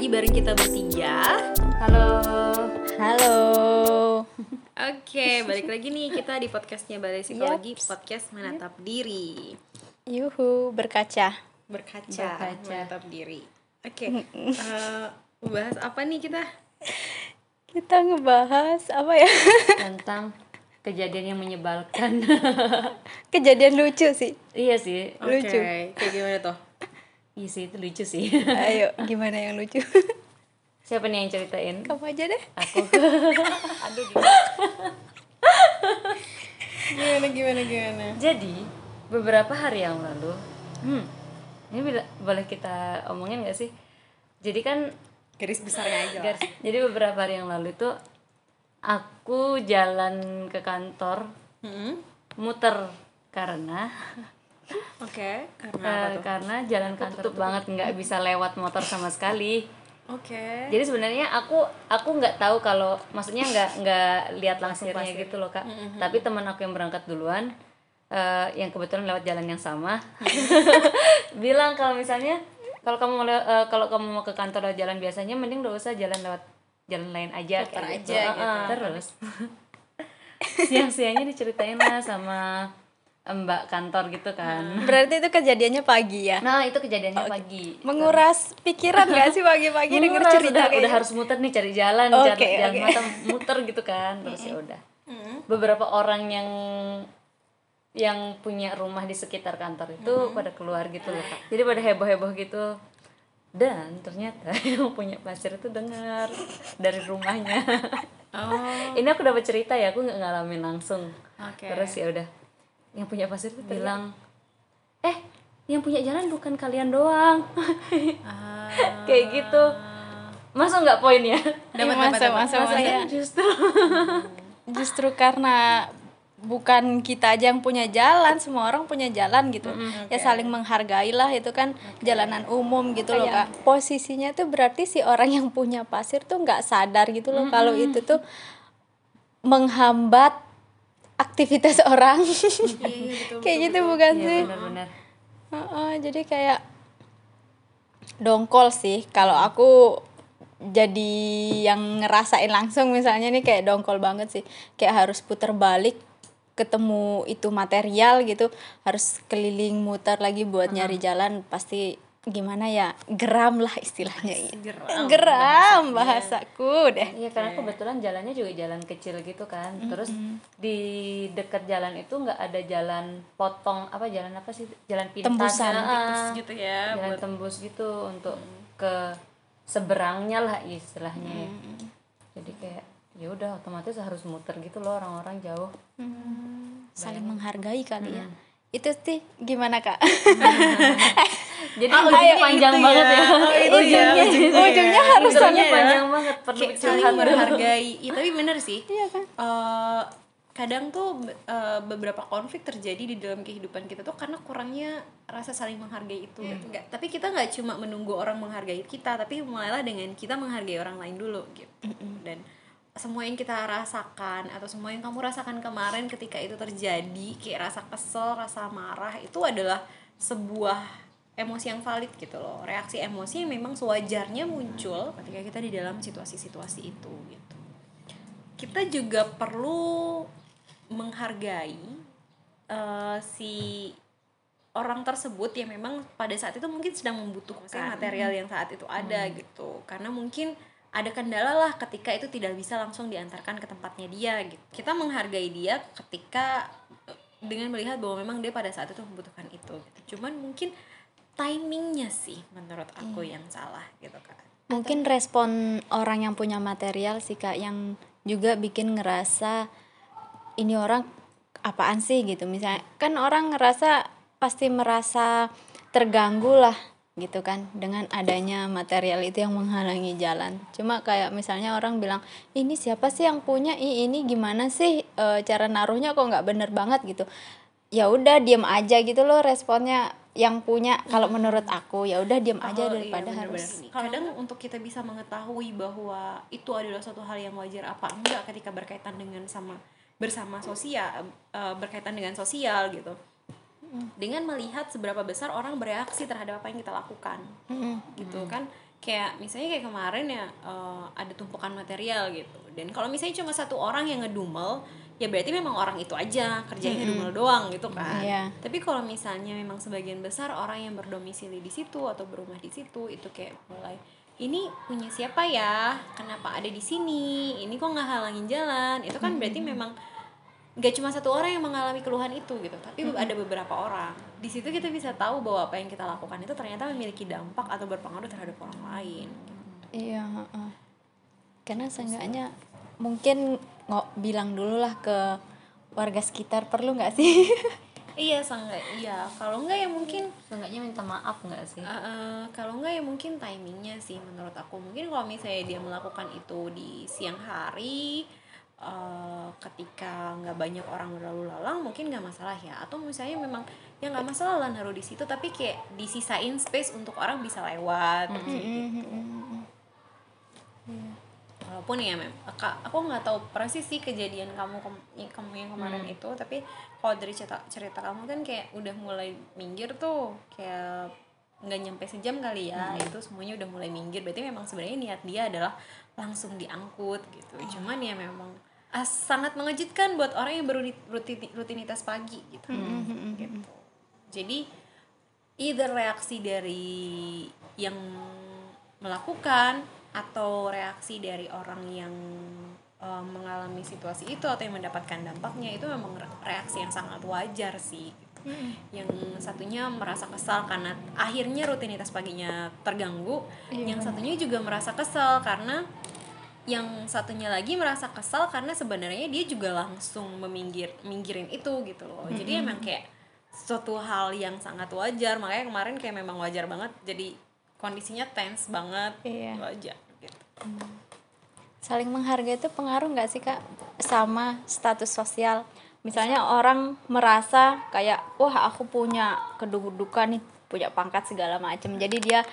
lagi bareng kita bertiga. Halo. Halo. Oke, balik lagi nih kita di podcastnya Balai Psikologi, podcast menatap diri, Yuhu, berkaca. berkaca, Berkaca. menatap diri. Oke, eh, bahas apa nih kita? Kita ngebahas apa ya? Tentang kejadian yang menyebalkan. Kejadian lucu sih. iya sih. Oke, Lucu. kayak gimana tuh? Iya sih itu lucu sih. Ayo, gimana yang lucu? Siapa nih yang ceritain? Kamu aja deh. Aku. Aduh. Gimana gimana gimana? Jadi beberapa hari yang lalu, hmm, ini bila- boleh kita omongin gak sih? Jadi kan Garis besarnya aja. Garis- jadi beberapa hari yang lalu itu aku jalan ke kantor Hmm? muter karena Oke, karena apa eh, tuh? karena jalan kantor banget nggak bisa lewat motor sama sekali. Oke. Jadi sebenarnya aku aku nggak tahu kalau maksudnya nggak nggak lihat langsirnya gitu loh kak. Tapi teman aku yang berangkat duluan eh, yang kebetulan lewat jalan yang sama bilang kalau misalnya kalau kamu mau eh, kalau kamu mau ke kantor lewat jalan biasanya mending gak usah jalan lewat jalan lain aja Putar kayak aja gitu. Heeh, Terus siang-siangnya diceritain lah sama mbak kantor gitu kan. Berarti itu kejadiannya pagi ya? Nah itu kejadiannya pagi. Menguras pikiran gak sih pagi-pagi denger cerita udah, kayak udah gitu? harus muter nih cari jalan Oke, cari jalan oke. mata muter gitu kan. Terus ya udah. Beberapa orang yang yang punya rumah di sekitar kantor itu pada keluar gitu loh kak. Jadi pada heboh heboh gitu. Dan ternyata yang punya pasir itu dengar dari rumahnya. Oh, ini aku dapat cerita ya aku nggak ngalamin langsung. Oke. terus ya udah yang punya pasir itu bilang eh yang punya jalan bukan kalian doang. Ah. kayak gitu. Masa nggak poin ya Dapat, masa, dapat, masa, dapat. masa. Masanya justru. Justru karena bukan kita aja yang punya jalan, semua orang punya jalan gitu. Ya saling menghargai lah itu kan jalanan umum gitu loh kak. Posisinya tuh berarti si orang yang punya pasir tuh nggak sadar gitu loh kalau itu tuh menghambat aktivitas orang. Iya, iya, betul. Kayak gitu bukan Iya sih? benar-benar Heeh, jadi kayak dongkol sih kalau aku jadi yang ngerasain langsung misalnya nih kayak dongkol banget sih kayak harus puter balik ketemu itu material gitu harus keliling muter lagi buat nyari jalan pasti gimana ya geram lah istilahnya gitu. Geram geram bahasaku deh Iya karena kebetulan jalannya juga jalan kecil gitu kan. Terus di dekat jalan itu nggak ada jalan potong apa jalan apa sih? Jalan pintas. Tembusan. Ah, Terus gitu ya jalan buat tembus gitu untuk ke seberangnya lah istilahnya. ya. Jadi kayak ya udah otomatis harus muter gitu loh orang-orang jauh. saling menghargai kali ya itu sih gimana kak Jadi Oh, ujungnya panjang ya. banget ya. Oh, itu ya, ujungnya ujungnya ujungnya ya. harus Ujungnya ya. panjang banget perlu saling menghargai Iya, tapi bener sih Iya kan? Eh, kadang tuh eh, beberapa konflik terjadi di dalam kehidupan kita tuh karena kurangnya rasa saling menghargai itu Nggak- tapi kita nggak cuma menunggu orang menghargai kita tapi mulailah dengan kita menghargai orang lain dulu gitu dan semua yang kita rasakan atau semua yang kamu rasakan kemarin ketika itu terjadi kayak rasa kesel rasa marah itu adalah sebuah emosi yang valid gitu loh. Reaksi emosi yang memang sewajarnya muncul ketika kita di dalam situasi-situasi itu gitu. Kita juga perlu menghargai eh, si orang tersebut yang memang pada saat itu mungkin sedang membutuhkan material yang saat itu ada gitu. Karena mungkin ada kendala lah ketika itu tidak bisa langsung diantarkan ke tempatnya dia gitu. Kita menghargai dia ketika eh, dengan melihat bahwa memang dia pada saat itu membutuhkan itu gitu. cuman mungkin timingnya sih menurut aku yang salah gitu kan mungkin respon orang yang punya material sih kak yang juga bikin ngerasa ini orang apaan sih? gitu. Misalnya kan orang ngerasa pasti merasa terganggu lah gitu kan dengan adanya material itu yang menghalangi jalan. Cuma kayak misalnya orang bilang ini siapa sih yang punya? Ih, ini gimana sih e, cara naruhnya kok nggak bener banget? gitu. Ya udah diem aja gitu loh responnya yang punya kalau menurut aku ya udah diem aja Oh, daripada iya, harus kadang untuk kita bisa mengetahui bahwa itu adalah suatu hal yang wajar apa enggak ketika berkaitan dengan sama bersama sosial eh, berkaitan dengan sosial gitu. Dengan melihat seberapa besar orang bereaksi terhadap apa yang kita lakukan gitu kan. Kayak misalnya kayak kemarin ya uh, ada tumpukan material gitu. Dan kalau misalnya cuma satu orang yang ngedumel ya berarti memang orang itu aja kerjanya ngedumel doang gitu kan. Iya. tapi kalau misalnya memang sebagian besar orang yang berdomisili di situ atau berumah di situ itu kayak mulai ini punya siapa ya? Kenapa ada di sini? Ini kok nggak halangin jalan? Itu kan berarti memang nggak cuma satu orang yang mengalami keluhan itu gitu tapi ada beberapa orang. Di situ kita bisa tahu bahwa apa yang kita lakukan itu ternyata memiliki dampak atau berpengaruh terhadap orang lain. Iya, heeh. Karena seenggaknya mungkin nggak bilang dulu lah ke warga sekitar perlu nggak sih? iya sangat iya. Kalau enggak ya mungkin. Seenggaknya minta maaf nggak sih? Uh, uh, kalau enggak ya mungkin timingnya sih menurut aku. Mungkin kalau misalnya dia melakukan itu di siang hari uh, ketika nggak banyak orang berlalu lalang mungkin nggak masalah ya. Atau misalnya memang ya nggak masalah lah naruh di situ tapi kayak disisain space untuk orang bisa lewat kayak gitu walaupun ya mem aku nggak tahu persis sih kejadian kamu kamu yang kemarin itu tapi kalau dari cerita cerita kamu kan kayak udah mulai minggir tuh kayak nggak nyampe sejam kali ya itu semuanya udah mulai minggir. Berarti memang sebenarnya niat dia adalah langsung diangkut gitu. Cuman ya memang ah, sangat mengejutkan buat orang yang baru rutin- rutinitas pagi gitu. Gitu. jadi either reaksi dari yang melakukan atau reaksi dari orang yang eh, mengalami situasi itu atau yang mendapatkan dampaknya itu memang re- reaksi yang sangat wajar sih. Yang satunya merasa kesal karena akhirnya rutinitas paginya terganggu. Yang satunya juga merasa kesal karena yang satunya lagi merasa kesal karena sebenarnya dia juga langsung meminggir minggirin itu gitu loh. Jadi emang kayak suatu hal yang sangat wajar. Makanya kemarin kayak memang wajar banget. Jadi kondisinya tense banget Iya. wajar gitu Saling menghargai itu pengaruh nggak sih kak sama status sosial? Misalnya orang merasa kayak wah aku punya kedudukan nih, punya pangkat segala macam. Jadi dia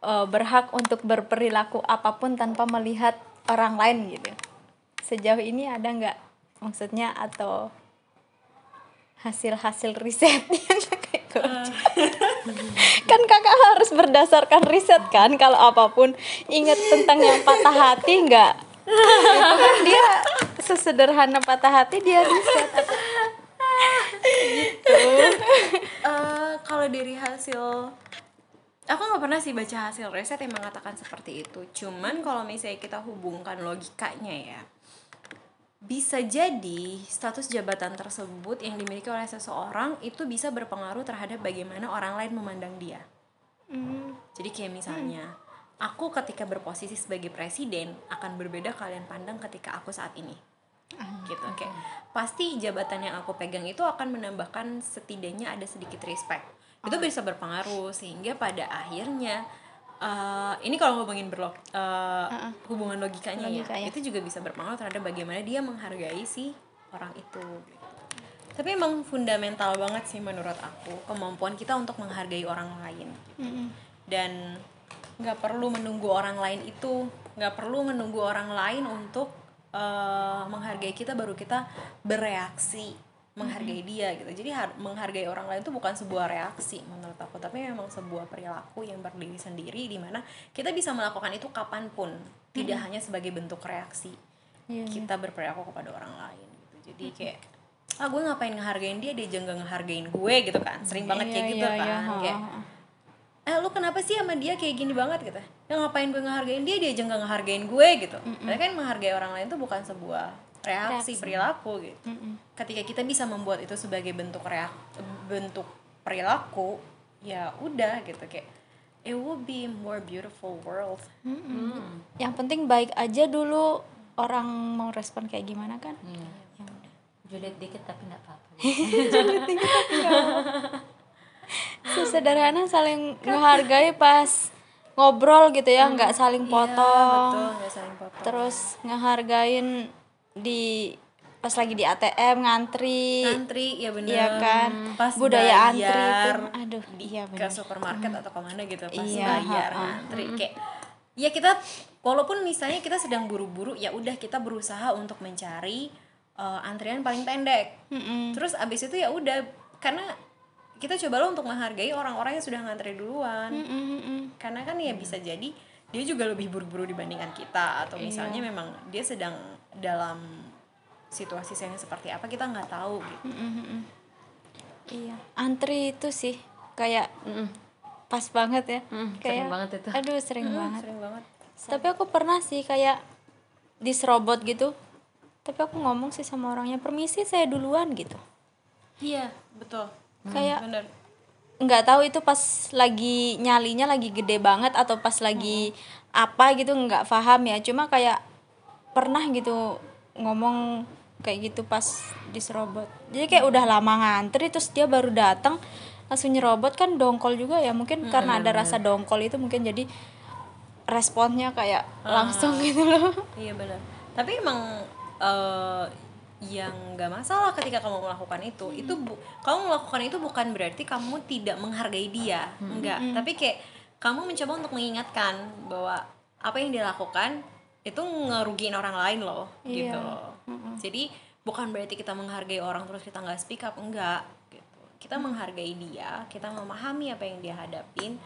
eh, berhak untuk berperilaku apa pun tanpa melihat orang lain gitu. Sejauh ini ada nggak maksudnya atau hasil-hasil risetnya? kan kakak harus berdasarkan riset kan kalau apa pun ingat tentang yang patah hati nggak? Itu kan dia sesederhana patah hati dia riset. Eh, kalau dari hasil aku nggak pernah sih baca hasil riset yang mengatakan seperti itu. Cuman kalau misalnya kita hubungkan logikanya ya bisa jadi status jabatan tersebut yang dimiliki oleh seseorang itu bisa berpengaruh terhadap bagaimana orang lain memandang dia. Jadi kayak misalnya aku ketika berposisi sebagai presiden akan berbeda kalian pandang ketika aku saat ini. Gitu kayak pasti jabatan yang aku pegang itu akan menambahkan setidaknya ada sedikit respect. Itu bisa berpengaruh sehingga pada akhirnya eh, ini kalau ngomongin berlog eh, hubungan logikanya Logika, ya, ya. itu juga bisa berpengaruh terhadap bagaimana dia menghargai si orang itu. Tapi emang fundamental banget sih menurut aku kemampuan kita untuk menghargai orang lain. Dan nggak perlu menunggu orang lain itu nggak perlu menunggu orang lain untuk eh, menghargai kita baru kita bereaksi menghargai dia gitu. Jadi har- menghargai orang lain itu bukan sebuah reaksi menurut aku tapi memang sebuah perilaku yang berdiri sendiri di mana kita bisa melakukan itu kapan pun tidak hanya sebagai bentuk reaksi Iya, kita berperilaku kepada orang lain gitu. Jadi kayak ah gue ngapain ngehargain dia dia juga nggak ngehargain gue gitu kan. Sering banget kayak Iya, gitu iya, kan. iya, kayak eh lu kenapa sih sama dia kayak gini banget? gitu. Ya ngapain gue ngehargain dia dia aja nggak ngehargain gue gitu. Karena kan menghargai orang lain itu bukan sebuah reaksi, perilaku gitu. Ketika kita bisa membuat itu sebagai bentuk reak bentuk perilaku ya udah gitu kayak it will be more beautiful world. Yang penting baik aja dulu orang mau respon kayak gimana kan? Hmm. Julid dikit tapi nggak apa-apa. sesederhana saling menghargai pas ngobrol gitu ya nggak saling potong. betul nggak saling potong. Terus ngehargain di pas lagi di ATM ngantri. Antri ya bener. Iya kan? Pas budaya antri bayar itu aduh iya ke benar supermarket atau ke mana gitu pas Iya, bayar ha-ha. ngantri. Kayak ya kita walaupun misalnya kita sedang buru-buru ya udah kita berusaha untuk mencari eh, antrian paling pendek. Mm-mm. terus abis itu ya udah karena kita coba lo untuk menghargai orang-orang yang sudah ngantri duluan. Mm-mm. karena kan ya bisa jadi dia juga lebih buru-buru dibandingkan kita. Atau misalnya memang dia sedang dalam situasi yang seperti apa kita nggak tahu gitu. Iya. Antri itu sih kayak Mm-mm. pas banget ya. Mm, kayak sering banget itu. aduh sering banget. sering banget. Tapi aku pernah sih kayak diserobot gitu. Tapi aku ngomong sih sama orangnya permisi saya duluan gitu. Iya betul. Kayak bener nggak tahu itu pas lagi nyalinya lagi gede banget atau pas lagi apa gitu nggak paham ya. Cuma kayak pernah gitu ngomong kayak gitu pas diserobot. Jadi kayak udah lama ngantri terus dia baru datang langsung nyerobot. Kan dongkol juga ya mungkin karena ada rasa dongkol itu mungkin jadi responnya kayak langsung gitu loh. Iya benar. Tapi emang eh, yang nggak masalah ketika kamu melakukan itu, itu bu, kamu melakukan itu bukan berarti kamu tidak menghargai dia, enggak. Tapi kayak kamu mencoba untuk mengingatkan bahwa apa yang dia lakukan itu ngerugiin orang lain loh, Iya. gitu. loh. Jadi bukan berarti kita menghargai orang terus kita nggak speak up, enggak. Gitu. Kita menghargai dia, kita memahami apa yang dia hadapin,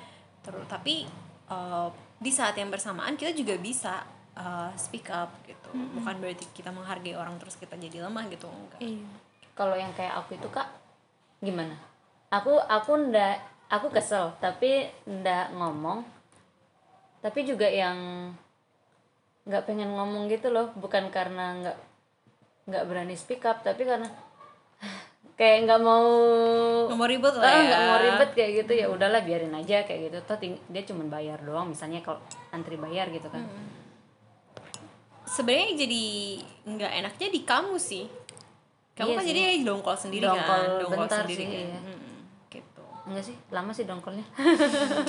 terus tapi eh, di saat yang bersamaan kita juga bisa uh, speak up gitu. Bukan berarti kita menghargai orang terus kita jadi lemah gitu enggak. Iya. Kalau yang kayak aku itu kak gimana? Aku aku ndak aku kesel tapi ndak ngomong. Tapi juga yang nggak pengen ngomong gitu loh bukan karena nggak nggak berani speak up tapi karena kayak nggak mau nggak mau ribut lah Ah, ya. nggak mau ribet kayak gitu ya udahlah biarin aja kayak gitu. Toh ting- dia cuma bayar doang misalnya kalau antri bayar gitu kan sebenarnya jadi nggak enaknya di kamu sih. Kamu Iya kan sih. jadi dongkol sendiri Dongkol kan? Dongkol bentar sendiri sih, kan? iya. Mm-mm, gitu. Enggak sih lama sih dongkolnya.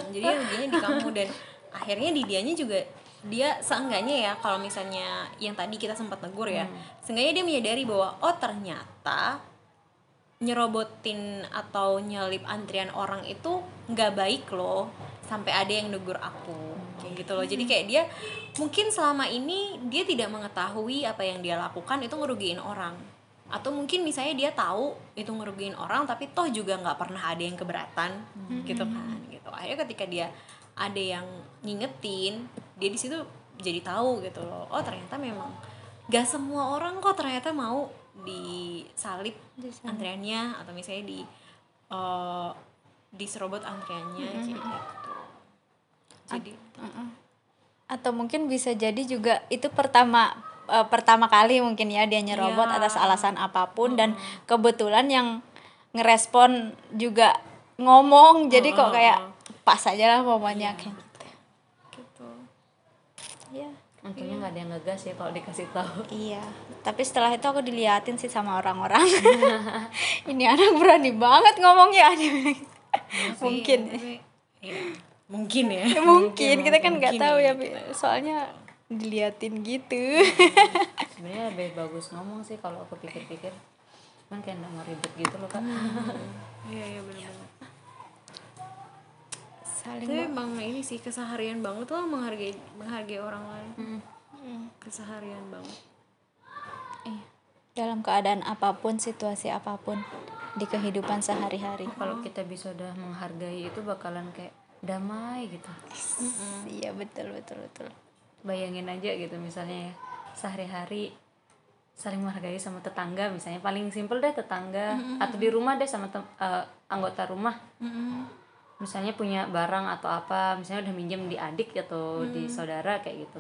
Jadi ruginya di kamu dan akhirnya di dianya juga dia seenggaknya ya kalau misalnya yang tadi kita sempat negur ya seenggaknya dia menyadari bahwa oh ternyata nyerobotin atau nyelip antrian orang itu nggak baik loh sampai ada yang negur aku kayak gitu loh. Jadi kayak dia mungkin selama ini dia tidak mengetahui apa yang dia lakukan itu ngerugiin orang. Atau mungkin misalnya dia tahu itu ngerugiin orang tapi toh juga nggak pernah ada yang keberatan gitu kan gitu. Akhirnya ketika dia ada yang ngingetin dia di situ jadi tahu gitu loh. Oh ternyata memang gak semua orang kok ternyata mau disalip antriannya atau misalnya di eh, diserobot antriannya kayak gitu jadi atau mungkin bisa jadi juga itu pertama eh, pertama kali mungkin ya dia nyerobot Iya. atas alasan apa pun dan kebetulan yang ngerespon juga ngomong jadi kok kayak pas aja lah momennya kayak gitu. Gitu. Iya. untungnya nggak ada yang ngegas ya kalau dikasih tahu. Iya, tapi setelah itu aku diliatin sih sama orang-orang. Ini anak berani banget ngomongnya gitu. Mungkin. Tapi, ya, mungkin ya. Ya, mungkin kita kan nggak Mungkin tahu ya, ya, soalnya diliatin gitu. sebenarnya lebih bagus ngomong sih kalau aku pikir-pikir. Cuman kayak nggak mau ribet gitu loh kak. Iya iya benar-benar Saling tapi emang ini sih keseharian banget lah menghargai menghargai orang lain. Keseharian banget. Iya. dalam keadaan apa pun, situasi apa pun di kehidupan sehari-hari. kalau kita bisa udah menghargai itu bakalan kayak damai gitu. Iya, betul betul betul. bayangin aja gitu misalnya ya sehari-hari saling menghargai sama tetangga misalnya paling simpel deh tetangga atau di rumah deh sama eh, anggota rumah. Misalnya punya barang atau apa misalnya udah minjem di adik atau di saudara kayak gitu.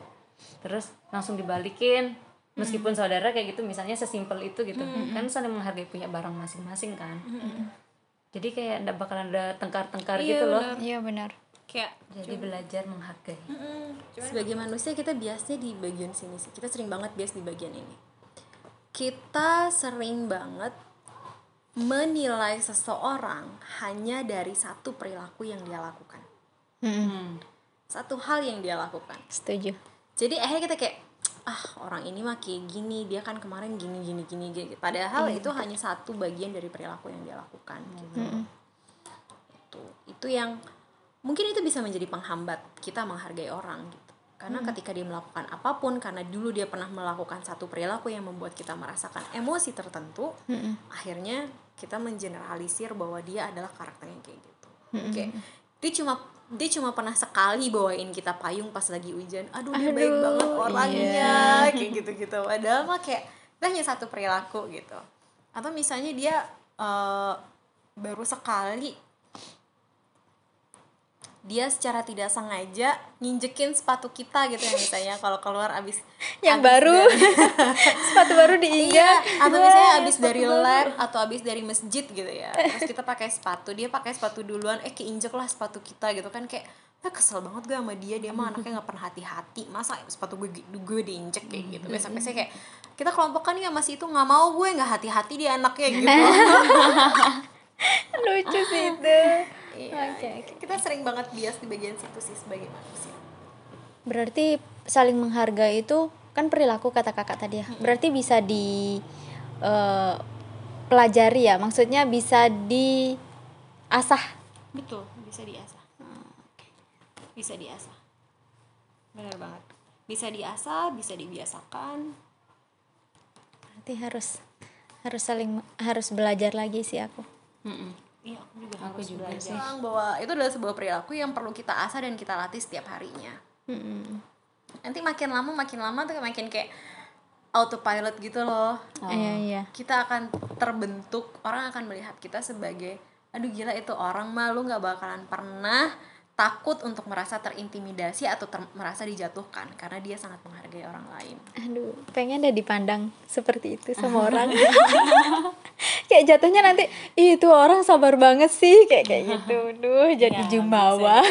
Terus langsung dibalikin. Meskipun saudara kayak gitu misalnya sesimpel itu gitu. Kan saling menghargai punya barang masing-masing kan jadi kayak ndak bakalan ada tengkar-tengkar Iya, gitu loh. Iya benar. kayak jadi belajar menghargai sebagai manusia kita biasanya di bagian sini sih kita sering banget bias di bagian ini kita sering banget menilai seseorang hanya dari satu perilaku yang dia lakukan Hmm. satu hal yang dia lakukan Setuju. jadi akhirnya kita kayak ah orang ini mah kayak gini dia kan kemarin gini gini gini gini. Padahal itu hanya satu bagian dari perilaku yang dia lakukan gitu. Itu itu yang mungkin itu bisa menjadi penghambat kita menghargai orang gitu. Karena ketika dia melakukan apa pun karena dulu dia pernah melakukan satu perilaku yang membuat kita merasakan emosi tertentu akhirnya kita mengeneralisir bahwa dia adalah karakter yang kayak gitu. Kayak dia cuma dia cuma pernah sekali bawain kita payung pas lagi hujan. Aduh dia baik banget orangnya kayak gitu-gitu. Padahal mah kayak itu hanya satu perilaku gitu. Atau misalnya dia eh, baru sekali dia secara tidak sengaja nginjekin sepatu kita gitu ya misalnya kalau keluar abis yang abis baru. dari- sepatu baru Iya, diinjak atau misalnya abis dari lab atau abis dari masjid gitu ya. Terus kita pakai sepatu dia pakai sepatu duluan eh keinjek lah sepatu kita gitu kan kayak ah, kesel banget gue sama dia dia mah anaknya nggak pernah hati-hati masa sepatu gue gue diinjek kayak gitu. Besok besok kayak kita kelompokan ya masih itu nggak mau gue nggak hati-hati dia anaknya gitu lucu sih itu. Iya, kita sering banget bias di bagian situ sih sebagai manusia. Berarti saling menghargai itu kan perilaku kata kakak tadi ya. Berarti bisa di eh, pelajari ya. Maksudnya bisa diasah. Betul bisa diasah. Bisa diasah. Benar banget. Bisa diasah bisa dibiasakan. Nanti harus harus saling harus belajar lagi sih aku Iya, aku juga Aku harus juga belajar. sih. Bilang bahwa itu adalah sebuah perilaku yang perlu kita asah dan kita latih setiap harinya. Mm-mm. Nanti makin lama makin lama tuh makin kayak autopilot gitu loh. iya iya Kita akan terbentuk, orang akan melihat kita sebagai aduh gila itu orang mah lu nggak bakalan pernah takut untuk merasa terintimidasi atau ter- merasa dijatuhkan karena dia sangat menghargai orang lain. aduh pengen deh dipandang seperti itu sama orang. Kayak jatuhnya nanti "Ih, itu orang sabar banget sih. Kayak kayak gitu. Duh jadi jumawa.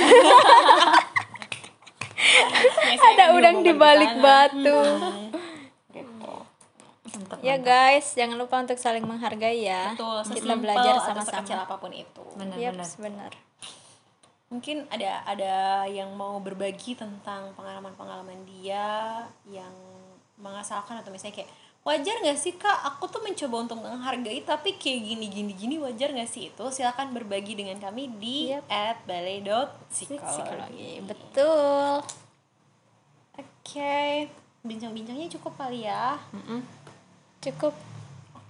ada udang di balik batu. Ya guys jangan lupa untuk saling menghargai ya. Betul, kita belajar sekecil sama-sama. apa pun itu. Benar-benar benar mungkin ada ada yang mau berbagi tentang pengalaman-pengalaman dia yang mengasalkan atau misalnya kayak wajar nggak sih kak? Aku tuh mencoba untuk menghargai tapi kayak gini gini gini wajar nggak sih itu? Silakan berbagi dengan kami di Yap. at balai dot psikologi. betul. Oke. Bincang-bincangnya cukup kali ya. Cukup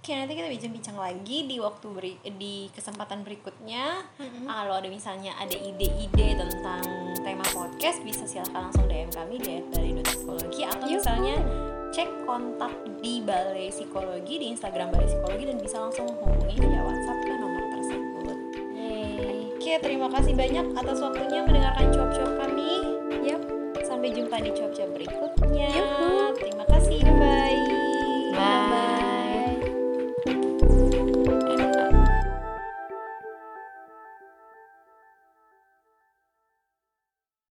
Oke, nanti kita bincang-bincang lagi di waktu beri, di kesempatan berikutnya. Kalau ada misalnya ada ide-ide tentang tema podcast, bisa silahkan langsung DM kami di Balai Psikologi atau Yuhu. misalnya cek kontak di Balai Psikologi di Instagram Balai Psikologi dan bisa langsung menghubungi via WhatsApp ke nomor tersebut. Oke, terima kasih banyak atas waktunya mendengarkan cuap-cuap kami. yap Sampai jumpa di cuap-cuap berikutnya. Yuhu.